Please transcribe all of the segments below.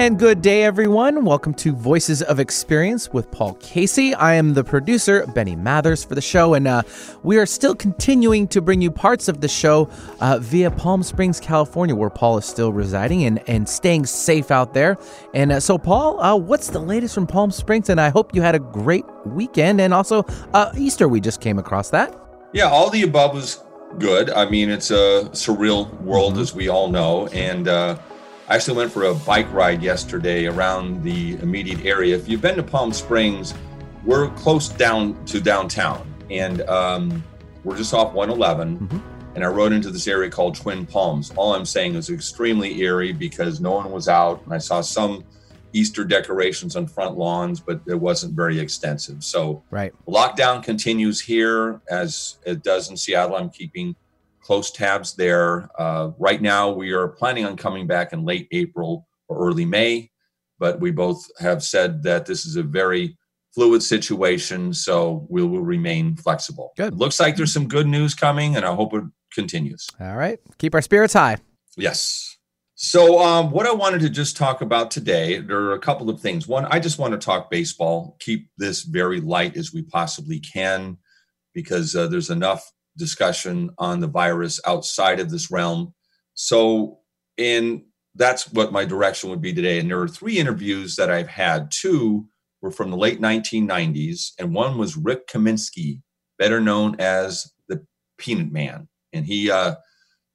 And good day, everyone. Welcome to Voices of Experience with Paul Casey. I am the producer, Benny Mathers, for the show, and uh, we are still continuing to bring you parts of the show uh, via Palm Springs, California, where Paul is still residing and, and staying safe out there. And uh, so, Paul, uh, what's the latest from Palm Springs? And I hope you had a great weekend and also uh, Easter. We just came across that. Yeah, all the above was good. I mean, it's a surreal world, as we all know, and uh, I actually went for a bike ride yesterday around the immediate area. If you've been to Palm Springs, we're close down to downtown, and um, we're just off 111. Mm-hmm. And I rode into this area called Twin Palms. All I'm saying is extremely eerie because no one was out, and I saw some Easter decorations on front lawns, but it wasn't very extensive. So, right, lockdown continues here as it does in Seattle. I'm keeping close tabs there. Uh, right now, we are planning on coming back in late April or early May, but we both have said that this is a very fluid situation, so we will remain flexible. Good. looks like there's some good news coming, and I hope it continues. All right. Keep our spirits high. Yes. So, um, what I wanted to just talk about today, there are a couple of things. One, I just want to talk baseball, keep this very light as we possibly can, because uh, there's enough discussion on the virus outside of this realm. So, and that's what my direction would be today. And there are three interviews that I've had. Two were from the late 1990s, and one was Rick Kaminsky, better known as the Peanut Man. And he uh,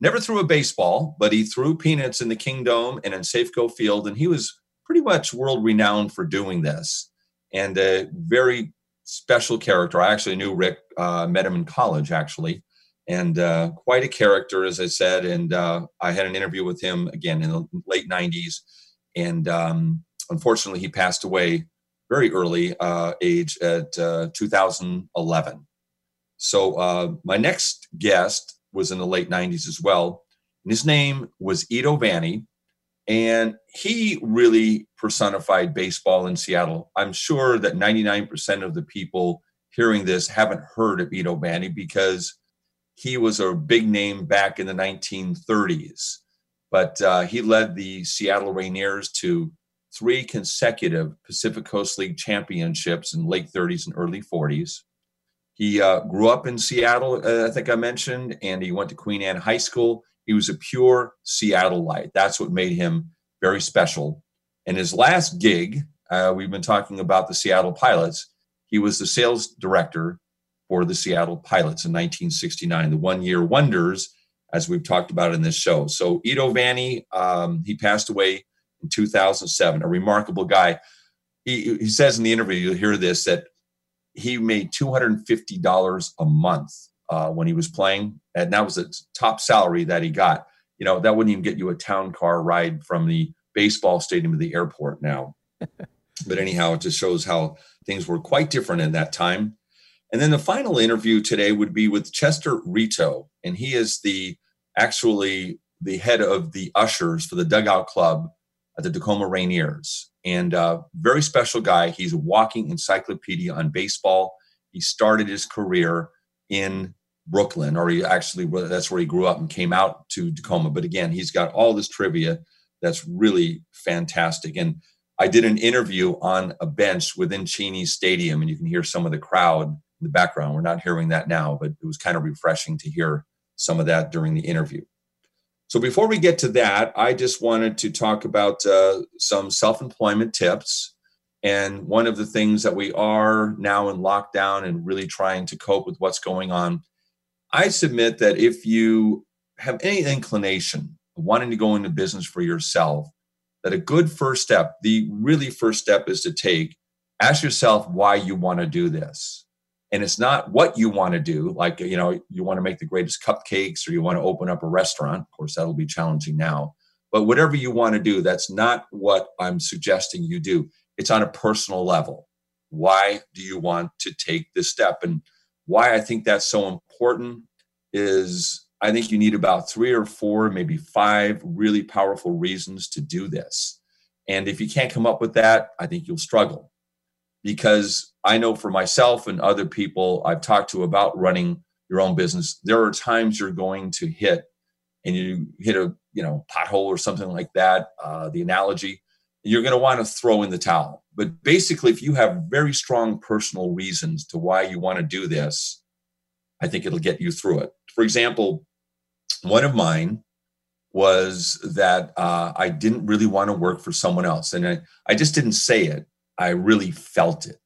never threw a baseball, but he threw peanuts in the Kingdome and in Safeco Field, and he was pretty much world renowned for doing this. And a very special character. I actually knew Rick, uh, met him in college actually, and uh, quite a character, as I said. And uh, I had an interview with him again in the late '90s, and um, unfortunately, he passed away very early uh, age at uh, 2011. So uh, my next guest was in the late 90s as well. And his name was Edo Vanni. And he really personified baseball in Seattle. I'm sure that 99% of the people hearing this haven't heard of Edo Vanni because he was a big name back in the 1930s. But uh, he led the Seattle Rainiers to three consecutive Pacific Coast League championships in late 30s and early 40s. He uh, grew up in Seattle, uh, I think I mentioned, and he went to Queen Anne High School. He was a pure Seattleite. That's what made him very special. And his last gig, uh, we've been talking about the Seattle Pilots. He was the sales director for the Seattle Pilots in 1969, the one year wonders, as we've talked about in this show. So, Edo Vanni, um, he passed away in 2007, a remarkable guy. He, he says in the interview, you'll hear this, that he made $250 a month uh, when he was playing, and that was the top salary that he got. You know, that wouldn't even get you a town car ride from the baseball stadium to the airport now. but anyhow, it just shows how things were quite different in that time. And then the final interview today would be with Chester Rito, and he is the actually the head of the ushers for the dugout club at the Tacoma Rainiers and uh, very special guy. He's a walking encyclopedia on baseball. He started his career in Brooklyn, or he actually that's where he grew up and came out to Tacoma. But again, he's got all this trivia that's really fantastic. And I did an interview on a bench within Cheney Stadium, and you can hear some of the crowd in the background. We're not hearing that now, but it was kind of refreshing to hear some of that during the interview. So before we get to that, I just wanted to talk about uh, some self-employment tips. And one of the things that we are now in lockdown and really trying to cope with what's going on, I submit that if you have any inclination of wanting to go into business for yourself, that a good first step, the really first step is to take, ask yourself why you want to do this. And it's not what you want to do like you know you want to make the greatest cupcakes or you want to open up a restaurant. Of course that'll be challenging now. But whatever you want to do that's not what i'm suggesting you do. It's on a personal level. Why do you want to take this step? And why i think that's so important is i think you need about three or four maybe five really powerful reasons to do this and if you can't come up with that i think you'll struggle because I know for myself and other people I've talked to about running your own business, there are times you're going to hit and you hit a you know pothole or something like that. Uh, the analogy you're going to want to throw in the towel. But basically, if you have very strong personal reasons to why you want to do this, I think it'll get you through it. For example, one of mine was that uh, I didn't really want to work for someone else. And I, I just didn't say it, I really felt it.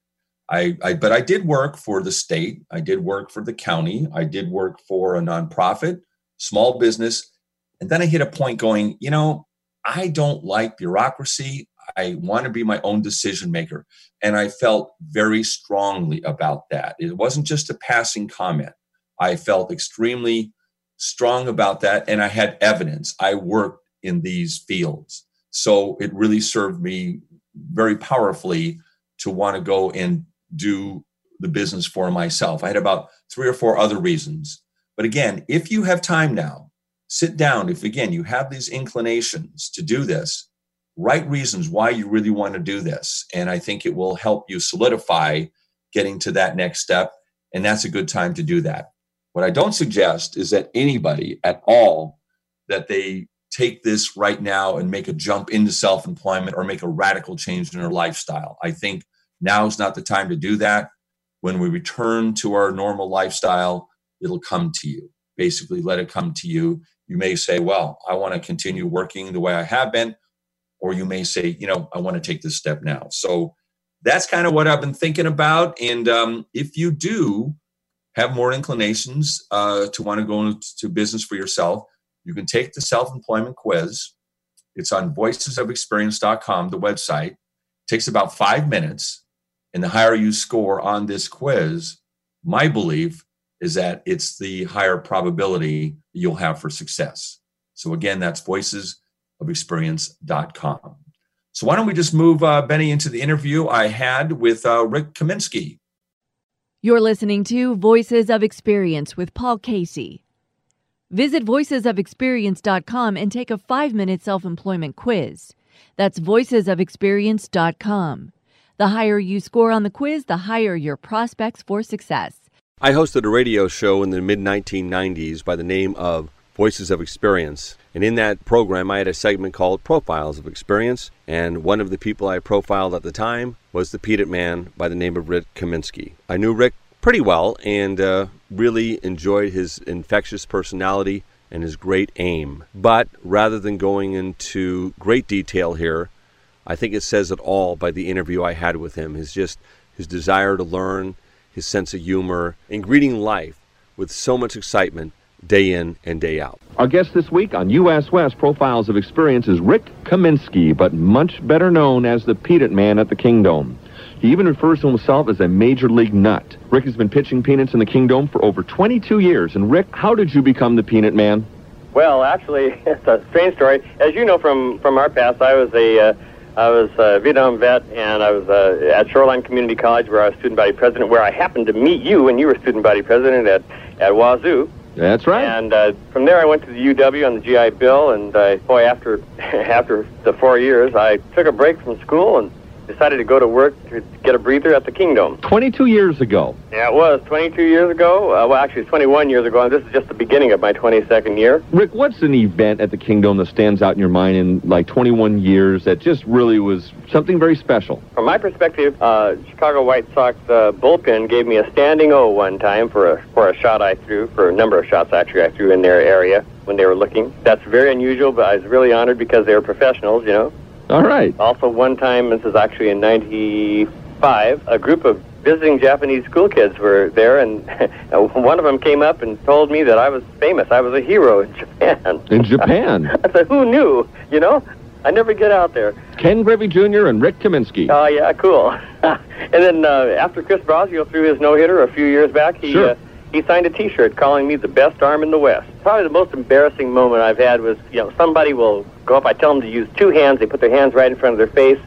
I, I, but I did work for the state. I did work for the county. I did work for a nonprofit, small business. And then I hit a point going, you know, I don't like bureaucracy. I want to be my own decision maker. And I felt very strongly about that. It wasn't just a passing comment. I felt extremely strong about that. And I had evidence. I worked in these fields. So it really served me very powerfully to want to go and do the business for myself. I had about three or four other reasons. But again, if you have time now, sit down. If again, you have these inclinations to do this, write reasons why you really want to do this. And I think it will help you solidify getting to that next step. And that's a good time to do that. What I don't suggest is that anybody at all that they take this right now and make a jump into self-employment or make a radical change in their lifestyle. I think now is not the time to do that. When we return to our normal lifestyle, it'll come to you. Basically, let it come to you. You may say, Well, I want to continue working the way I have been. Or you may say, You know, I want to take this step now. So that's kind of what I've been thinking about. And um, if you do have more inclinations uh, to want to go into business for yourself, you can take the self employment quiz. It's on voicesofexperience.com, the website. It takes about five minutes and the higher you score on this quiz, my belief is that it's the higher probability you'll have for success. So again, that's voicesofexperience.com. So why don't we just move uh, Benny into the interview I had with uh, Rick Kaminsky. You're listening to Voices of Experience with Paul Casey. Visit voicesofexperience.com and take a five minute self employment quiz. That's voicesofexperience.com. The higher you score on the quiz, the higher your prospects for success. I hosted a radio show in the mid 1990s by the name of Voices of Experience. And in that program, I had a segment called Profiles of Experience. And one of the people I profiled at the time was the Peanut Man by the name of Rick Kaminsky. I knew Rick pretty well and uh, really enjoyed his infectious personality and his great aim. But rather than going into great detail here, I think it says it all by the interview I had with him. His just his desire to learn, his sense of humor, and greeting life with so much excitement day in and day out. Our guest this week on U.S. West Profiles of Experience is Rick Kaminsky, but much better known as the Peanut Man at the Kingdome. He even refers to himself as a major league nut. Rick has been pitching peanuts in the Kingdome for over 22 years. And Rick, how did you become the Peanut Man? Well, actually, it's a strange story. As you know from from our past, I was a uh, I was a Vietnam vet, and I was uh, at Shoreline Community College, where I was student body president, where I happened to meet you, and you were student body president at, at Wazoo. That's right. And uh, from there, I went to the UW on the GI Bill, and uh, boy, after after the four years, I took a break from school and decided to go to work to get a breather at the Kingdome. 22 years ago. Yeah, it was 22 years ago. Uh, well, actually, 21 years ago. And this is just the beginning of my 22nd year. Rick, what's an event at the Kingdome that stands out in your mind in like 21 years that just really was something very special? From my perspective, uh, Chicago White Sox uh, bullpen gave me a standing O one time for a for a shot I threw, for a number of shots actually I threw in their area when they were looking. That's very unusual, but I was really honored because they were professionals, you know. All right. Also, one time, this is actually in 95, a group of visiting Japanese school kids were there, and one of them came up and told me that I was famous. I was a hero in Japan. In Japan? I said, who knew? You know? I never get out there. Ken Griffey Jr. and Rick Kaminsky. Oh, yeah, cool. and then uh, after Chris Bosio threw his no-hitter a few years back, he... Sure. Uh, he signed a T-shirt calling me the best arm in the West. Probably the most embarrassing moment I've had was, you know, somebody will go up. I tell them to use two hands. They put their hands right in front of their face,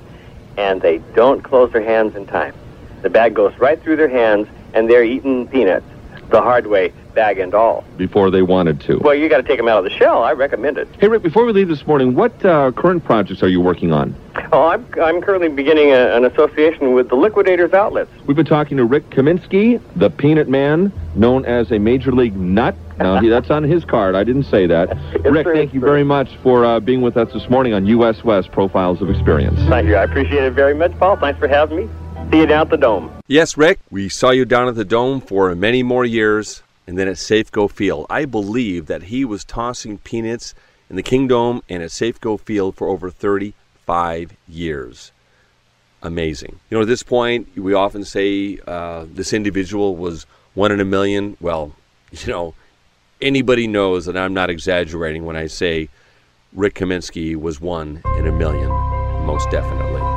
and they don't close their hands in time. The bag goes right through their hands, and they're eating peanuts. the hard way, bag and all. Before they wanted to. Well, you got to take them out of the shell. I recommend it. Hey, Rick, before we leave this morning, what uh, current projects are you working on? Oh, I'm, I'm currently beginning a, an association with the Liquidators Outlets. We've been talking to Rick Kaminsky, the Peanut Man, known as a Major League Nut. Now, he, that's on his card. I didn't say that. Rick, sir, thank you sir. very much for uh, being with us this morning on U.S. West Profiles of Experience. Thank you. I appreciate it very much, Paul. Thanks for having me. See you down at the Dome. Yes, Rick, we saw you down at the Dome for many more years and then at Safeco Field. I believe that he was tossing peanuts in the Kingdome and at Safeco Field for over 35 years. Amazing. You know, at this point, we often say uh, this individual was one in a million. Well, you know, anybody knows that I'm not exaggerating when I say Rick Kaminsky was one in a million, most definitely.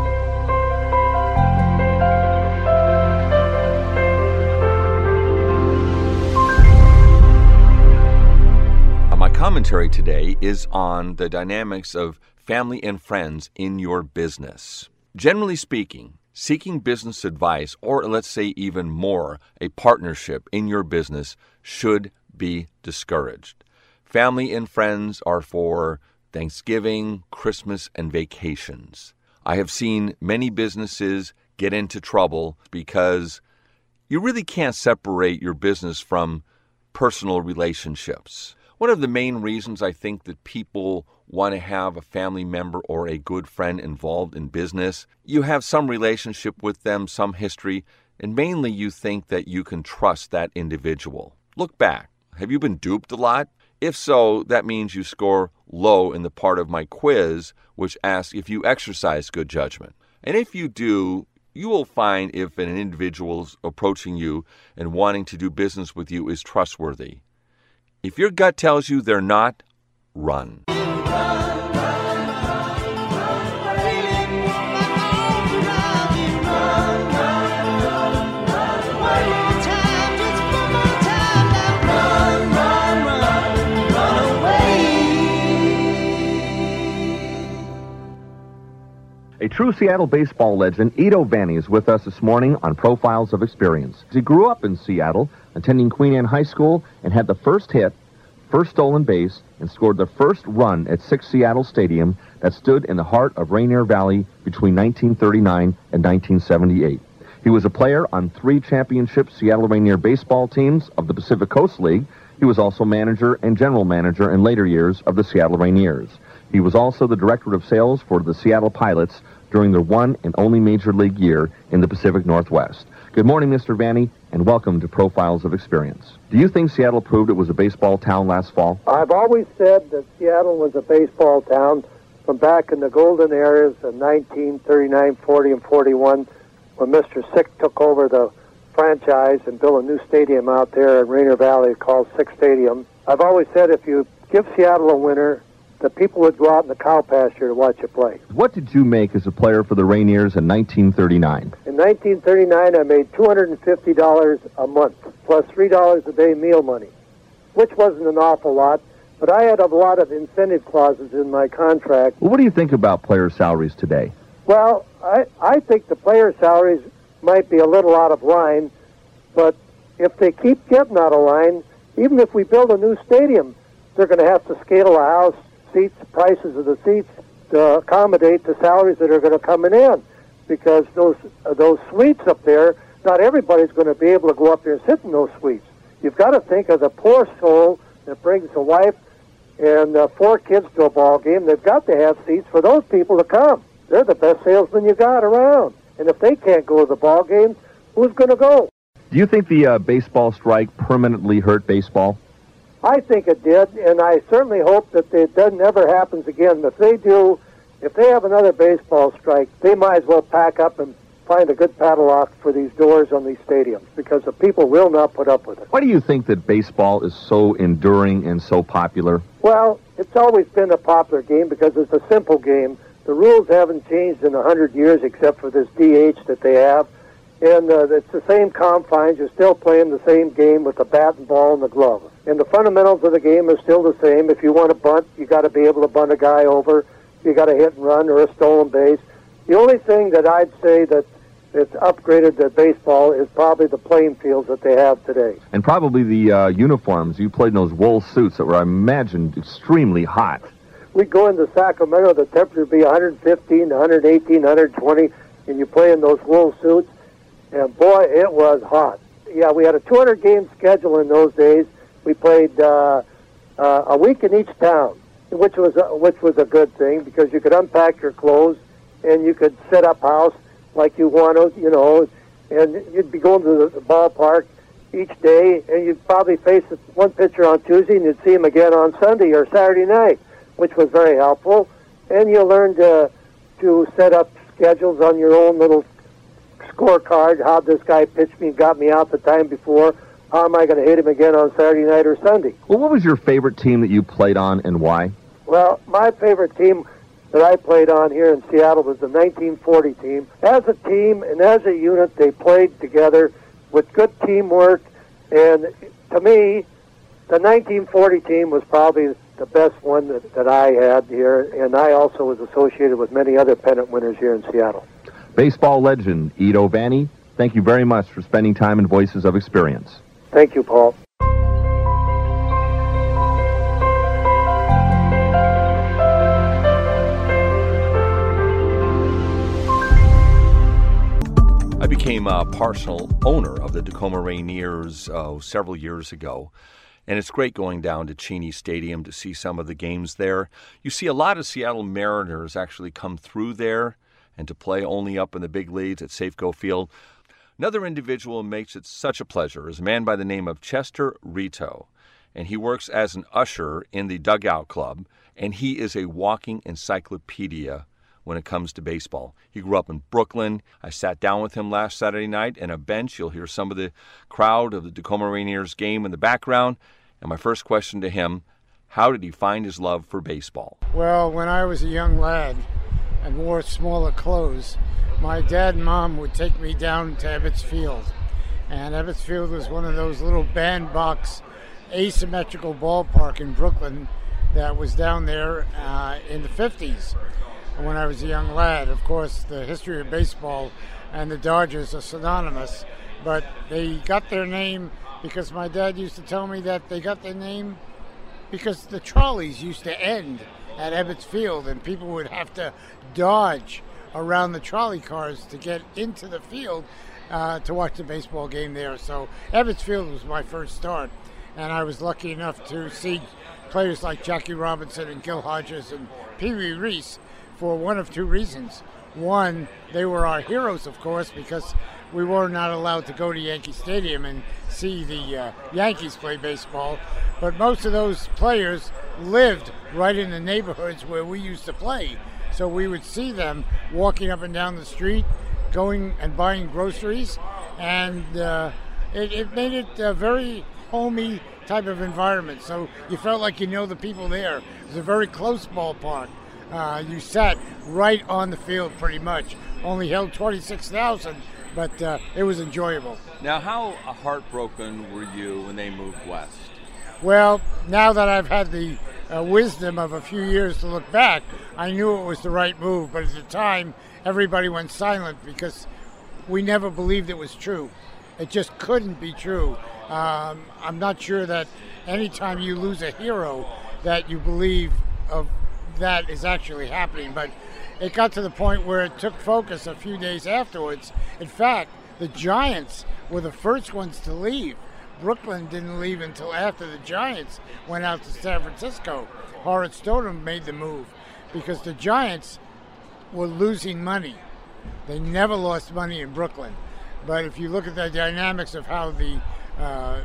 Commentary today is on the dynamics of family and friends in your business. Generally speaking, seeking business advice, or let's say even more, a partnership in your business should be discouraged. Family and friends are for Thanksgiving, Christmas, and vacations. I have seen many businesses get into trouble because you really can't separate your business from personal relationships. One of the main reasons I think that people want to have a family member or a good friend involved in business, you have some relationship with them, some history, and mainly you think that you can trust that individual. Look back. Have you been duped a lot? If so, that means you score low in the part of my quiz, which asks if you exercise good judgment. And if you do, you will find if an individual's approaching you and wanting to do business with you is trustworthy. If your gut tells you they're not, run. A true Seattle baseball legend, Edo Vanni, is with us this morning on Profiles of Experience. He grew up in Seattle, attending Queen Anne High School, and had the first hit, first stolen base, and scored the first run at Sicks' Seattle Stadium that stood in the heart of Rainier Valley between 1939 and 1978. He was a player on three championship Seattle Rainier baseball teams of the Pacific Coast League. He was also manager and general manager in later years of the Seattle Rainiers. He was also the director of sales for the Seattle Pilots during their one and only major league year in the Pacific Northwest. Good morning, Mr. Vanni, and welcome to Profiles of Experience. Do you think Seattle proved it was a baseball town last fall? I've always said that Seattle was a baseball town from back in the golden eras of 1939, 40, and 41 when Mr. Sick took over the franchise and built a new stadium out there in Rainier Valley called Sick Stadium. I've always said if you give Seattle a winner, the people would go out in the cow pasture to watch you play. What did you make as a player for the Rainiers in 1939? In 1939, I made $250 a month, plus $3 a day meal money, which wasn't an awful lot, but I had a lot of incentive clauses in my contract. Well, what do you think about player salaries today? Well, I, I think the player salaries might be a little out of line, but if they keep getting out of line, even if we build a new stadium, they're going to have to scale the house, seats, prices of the seats to accommodate the salaries that are going to come in, because those those suites up there, not everybody's going to be able to go up there and sit in those suites. You've got to think of the poor soul that brings a wife and uh, four kids to a ball game. They've got to have seats for those people to come. They're the best salesmen you got around. And if they can't go to the ball game, who's going to go? Do you think the uh, baseball strike permanently hurt baseball? I think it did, and I certainly hope that it doesn't ever happens again. If they do, if they have another baseball strike, they might as well pack up and find a good padlock for these doors on these stadiums because the people will not put up with it. Why do you think that baseball is so enduring and so popular? Well, it's always been a popular game because it's a simple game. The rules haven't changed in a hundred years except for this DH that they have. And uh, it's the same confines. You're still playing the same game with the bat and ball and the glove. And the fundamentals of the game are still the same. If you want to bunt, you got to be able to bunt a guy over. You got to hit and run or a stolen base. The only thing that I'd say that that's upgraded to baseball is probably the playing fields that they have today. And probably the uh, uniforms. You played in those wool suits that were, I imagine, extremely hot. We'd go into Sacramento, the temperature would be 115, 118, 120, and you play in those wool suits, and boy, it was hot. Yeah, we had a 200 game schedule in those days. We played uh, uh, a week in each town, which was a, which was a good thing because you could unpack your clothes and you could set up house like you wanted, you know, and you'd be going to the ballpark each day, and you'd probably face one pitcher on Tuesday, and you'd see him again on Sunday or Saturday night, which was very helpful. And you learned to to set up schedules on your own little scorecard. How this guy pitched me, and got me out the time before. How am I going to hit him again on Saturday night or Sunday? Well, what was your favorite team that you played on, and why? Well, my favorite team that I played on here in Seattle was the 1940 team. As a team and as a unit, they played together with good teamwork. And to me, the 1940 team was probably the best one that, that I had here. And I also was associated with many other pennant winners here in Seattle. Baseball legend Edo Vanni, thank you very much for spending time in Voices of Experience. Thank you, Paul. I became a partial owner of the Tacoma Rainiers uh, several years ago. And it's great going down to Cheney Stadium to see some of the games there. You see a lot of Seattle Mariners actually come through there and to play only up in the big leagues at Safeco Field. Another individual makes it such a pleasure is a man by the name of Chester Rito. And he works as an usher in the Dugout Club. And he is a walking encyclopedia when it comes to baseball. He grew up in Brooklyn. I sat down with him last Saturday night in a bench. You'll hear some of the crowd of the Tacoma Rainiers game in the background. And my first question to him how did he find his love for baseball? Well, when I was a young lad and wore smaller clothes, my dad and mom would take me down to Ebbets Field. And Ebbets Field was one of those little bandbox asymmetrical ballpark in Brooklyn that was down there uh, in the 50s when I was a young lad. Of course, the history of baseball and the Dodgers are synonymous, but they got their name because my dad used to tell me that they got their name because the trolleys used to end at Ebbets Field and people would have to dodge around the trolley cars to get into the field uh, to watch the baseball game there. So Ebbets Field was my first start, and I was lucky enough to see players like Jackie Robinson and Gil Hodges and Pee Wee Reese for one of two reasons. One, they were our heroes, of course, because we were not allowed to go to Yankee Stadium and see the uh, Yankees play baseball. But most of those players lived right in the neighborhoods where we used to play. So we would see them walking up and down the street, going and buying groceries, and uh, it, it, made it a very homey type of environment. So you felt like you know the people there. It was a very close ballpark. Uh, you sat right on the field pretty much. Only held 26,000, but uh, it was enjoyable. Now, how heartbroken were you when they moved west? Well, now that I've had the uh, wisdom of a few years to look back, I knew it was the right move, but at the time, everybody went silent because we never believed it was true. It just couldn't be true. Um, I'm not sure that anytime you lose a hero, that you believe of that is actually happening. But it got to the point where it took focus a few days afterwards. In fact, the Giants were the first ones to leave. Brooklyn didn't leave until after the Giants went out to San Francisco. Horace Stoneham made the move because the Giants were losing money. They never lost money in Brooklyn. But if you look at the dynamics of how the uh,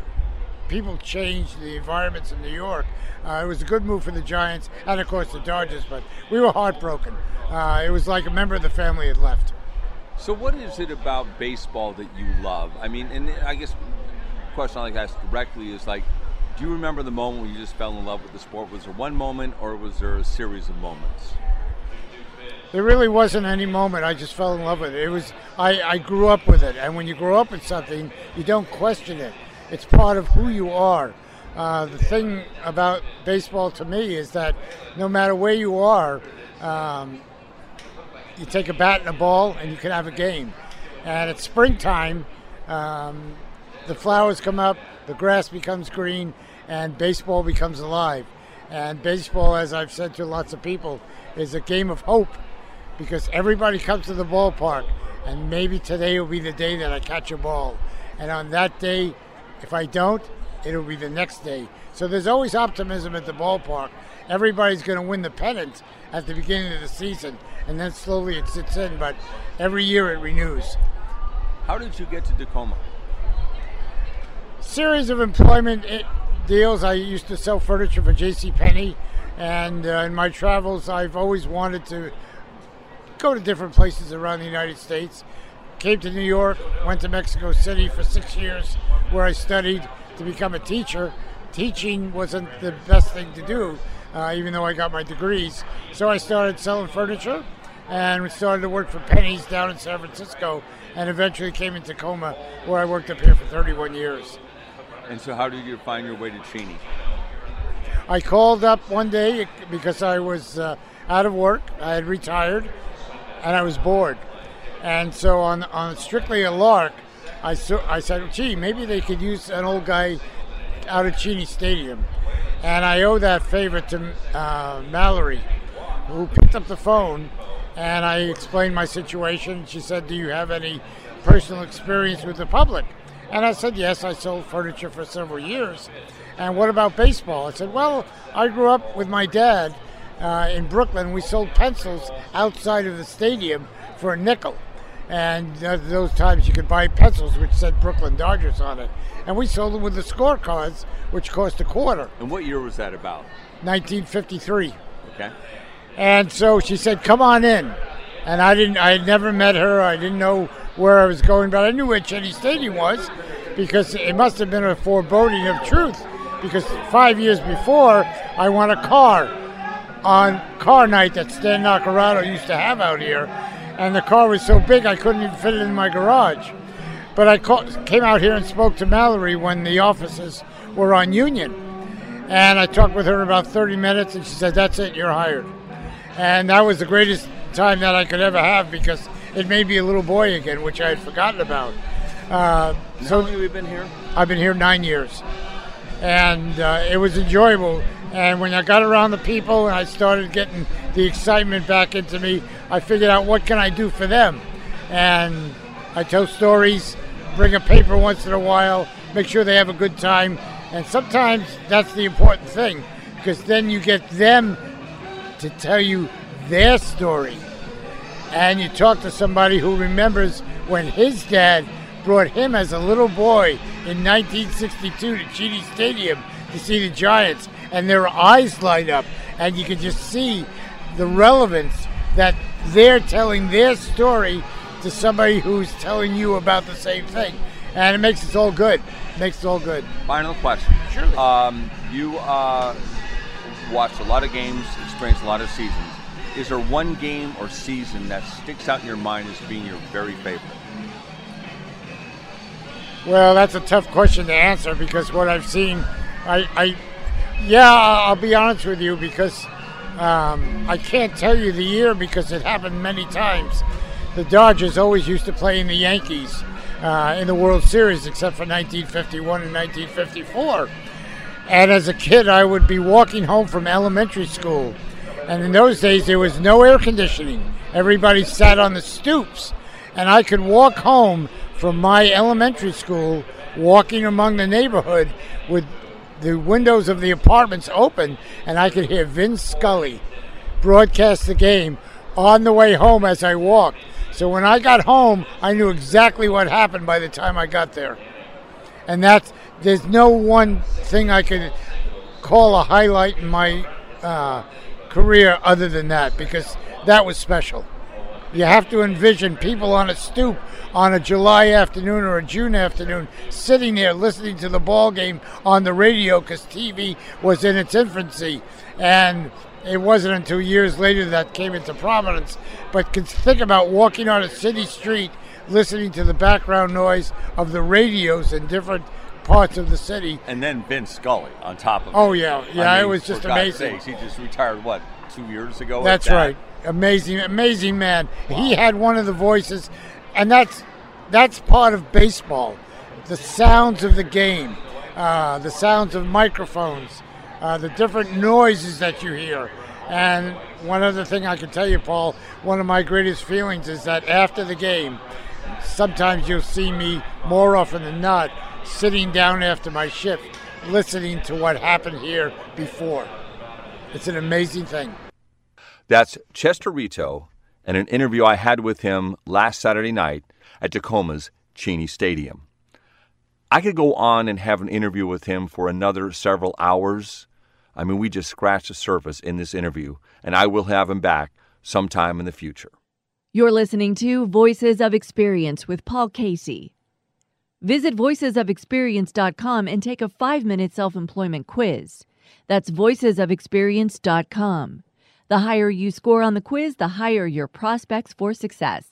people changed the environments in New York, uh, it was a good move for the Giants and, of course, the Dodgers. But we were heartbroken. Uh, it was like a member of the family had left. So, what is it about baseball that you love? I mean, and I guess question I like to ask directly is like, do you remember the moment when you just fell in love with the sport? Was there one moment, or was there a series of moments? There really wasn't any moment. I just fell in love with it. It was I, I grew up with it, and when you grow up with something, you don't question it. It's part of who you are. Uh, the thing about baseball to me is that no matter where you are, um, you take a bat and a ball and you can have a game. And it's springtime. Um, the flowers come up, the grass becomes green, and baseball becomes alive. And baseball, as I've said to lots of people, is a game of hope because everybody comes to the ballpark, and maybe today will be the day that I catch a ball. And on that day, if I don't, it'll be the next day. So there's always optimism at the ballpark. Everybody's going to win the pennant at the beginning of the season, and then slowly it sits in. But every year it renews. How did you get to Tacoma? Series of employment eh, deals. I used to sell furniture for J.C. Penney, and uh, in my travels, I've always wanted to go to different places around the United States. Came to New York, went to Mexico City for six years, where I studied to become a teacher. Teaching wasn't the best thing to do, uh, even though I got my degrees. So I started selling furniture and we started to work for Penney's down in San Francisco and eventually came in Tacoma, where I worked up here for 31 years. And so, how did you find your way to Cheney? I called up one day because I was uh, out of work. I had retired, and I was bored. And so, on on strictly a lark, I I said, "Gee, maybe they could use an old guy out of Cheney Stadium." And I owe that favor to uh, Mallory, who picked up the phone, and I explained my situation. She said, "Do you have any personal experience with the public?" And I said, Yes, I sold furniture for several years. And what about baseball? I said, Well, I grew up with my dad uh, in Brooklyn. We sold pencils outside of the stadium for a nickel. And uh, those times you could buy pencils which said Brooklyn Dodgers on it. And we sold them with the scorecards, which cost a quarter. And what year was that about? 1953. Okay. And so she said, Come on in. And I didn't, I had never met her. I didn't know where I was going, but I knew where Cheney Stadium was because it must have been a foreboding of truth. Because five years before, I won a car on car night that Stan Naccarato used to have out here, and the car was so big I couldn't even fit it in my garage. But I came out here and spoke to Mallory when the offices were on Union, and I talked with her about 30 minutes, and she said, "That's it, you're hired." And that was the greatest time that I could ever have because it made me a little boy again, which I had forgotten about. Uh, so have you been here? I've been here nine years, and uh, it was enjoyable. And when I got around the people and I started getting the excitement back into me, I figured out what can I do for them, and I tell stories, bring a paper once in a while, make sure they have a good time, and sometimes that's the important thing because then you get them to tell you their story and you talk to somebody who remembers when his dad brought him as a little boy in 1962 to Cheney Stadium to see the Giants, and their eyes light up, and you can just see the relevance that they're telling their story to somebody who's telling you about the same thing, and it makes it all good. It makes it all good. Final question. Sure. Um, you uh, watched a lot of games, experienced a lot of seasons is there one game or season that sticks out in your mind as being your very favorite? Well, that's a tough question to answer because what I've seen, I, I yeah, I'll be honest with you because um, I can't tell you the year because it happened many times. The Dodgers always used to play in the Yankees uh, in the World Series, except for 1951 and 1954. And as a kid, I would be walking home from elementary school and in those days, there was no air conditioning. Everybody sat on the stoops. And I could walk home from my elementary school, walking among the neighborhood with the windows of the apartments open, and I could hear Vin Scully broadcast the game on the way home as I walked. So when I got home, I knew exactly what happened by the time I got there. And that's, there's no one thing I could call a highlight in my uh, career other than that because that was special. You have to envision people on a stoop on a July afternoon or a June afternoon sitting there listening to the ball game on the radio because TV was in its infancy. And it wasn't until years later that came into prominence. But can think about walking on a city street listening to the background noise of the radios in different parts of the city. And then Vince Scully on top of oh, it. yeah. Yeah, I mean, it was just for amazing. Sakes, he just retired, what, two years ago? That's that? right. Amazing, amazing man. Wow. He had one of the voices, and that's that's part of baseball. The sounds of the game, uh, the sounds of microphones, uh, the different noises that you hear. And one other thing I can tell you, Paul, one of my greatest feelings is that after the game, sometimes you'll see me more often than not sitting down after my shift, listening to what happened here before. It's an amazing thing. That's Chester Rito and an interview I had with him last Saturday night at Tacoma's Cheney Stadium. I could go on and have an interview with him for another several hours. I mean, we just scratched the surface in this interview, and I will have him back sometime in the future. You're listening to Voices of Experience with Paul Casey. Visit voicesofexperience.com and take a five minute self employment quiz. That's voicesofexperience.com. The higher you score on the quiz, the higher your prospects for success.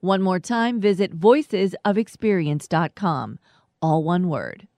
One more time, visit voicesofexperience.com. All one word.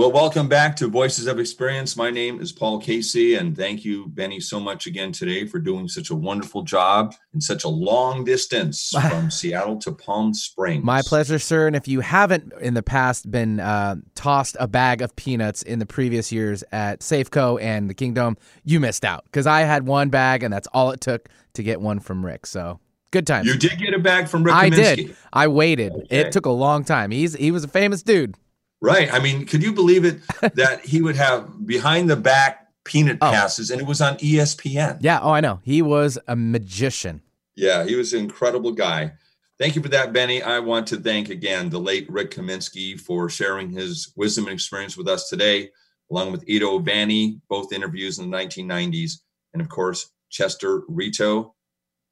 Well, welcome back to Voices of Experience. My name is Paul Casey, and thank you, Benny, so much again today for doing such a wonderful job in such a long distance from Seattle to Palm Springs. My pleasure, sir. And if you haven't in the past been uh, tossed a bag of peanuts in the previous years at Safeco and the Kingdome, you missed out because I had one bag, and that's all it took to get one from Rick. So good times. You did get a bag from Rick. I Kaminsky. did. I waited. Okay. It took a long time. He's he was a famous dude. Right. I mean, could you believe it that he would have behind the back peanut Oh. passes and it was on ESPN? Yeah. Oh, I know. He was a magician. Yeah, he was an incredible guy. Thank you for that, Benny. I want to thank again the late Rick Kaminsky for sharing his wisdom and experience with us today, along with Edo Vanni, both interviews in the 1990s, and of course, Chester Rito.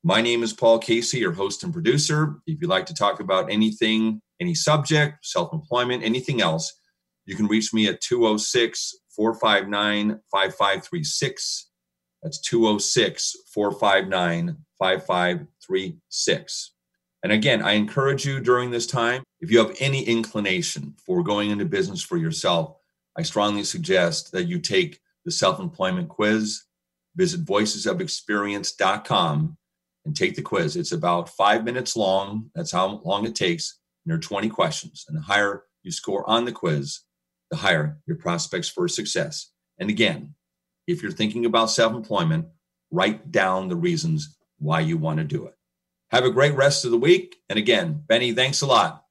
My name is Paul Casey, your host and producer. If you'd like to talk about anything, any subject, self employment, anything else, you can reach me at 206 459 5536. That's 206 459 5536. And again, I encourage you during this time, if you have any inclination for going into business for yourself, I strongly suggest that you take the self employment quiz. Visit voicesofexperience.com and take the quiz. It's about five minutes long. That's how long it takes. And there are 20 questions. And the higher you score on the quiz, the higher your prospects for success. And again, if you're thinking about self employment, write down the reasons why you want to do it. Have a great rest of the week. And again, Benny, thanks a lot.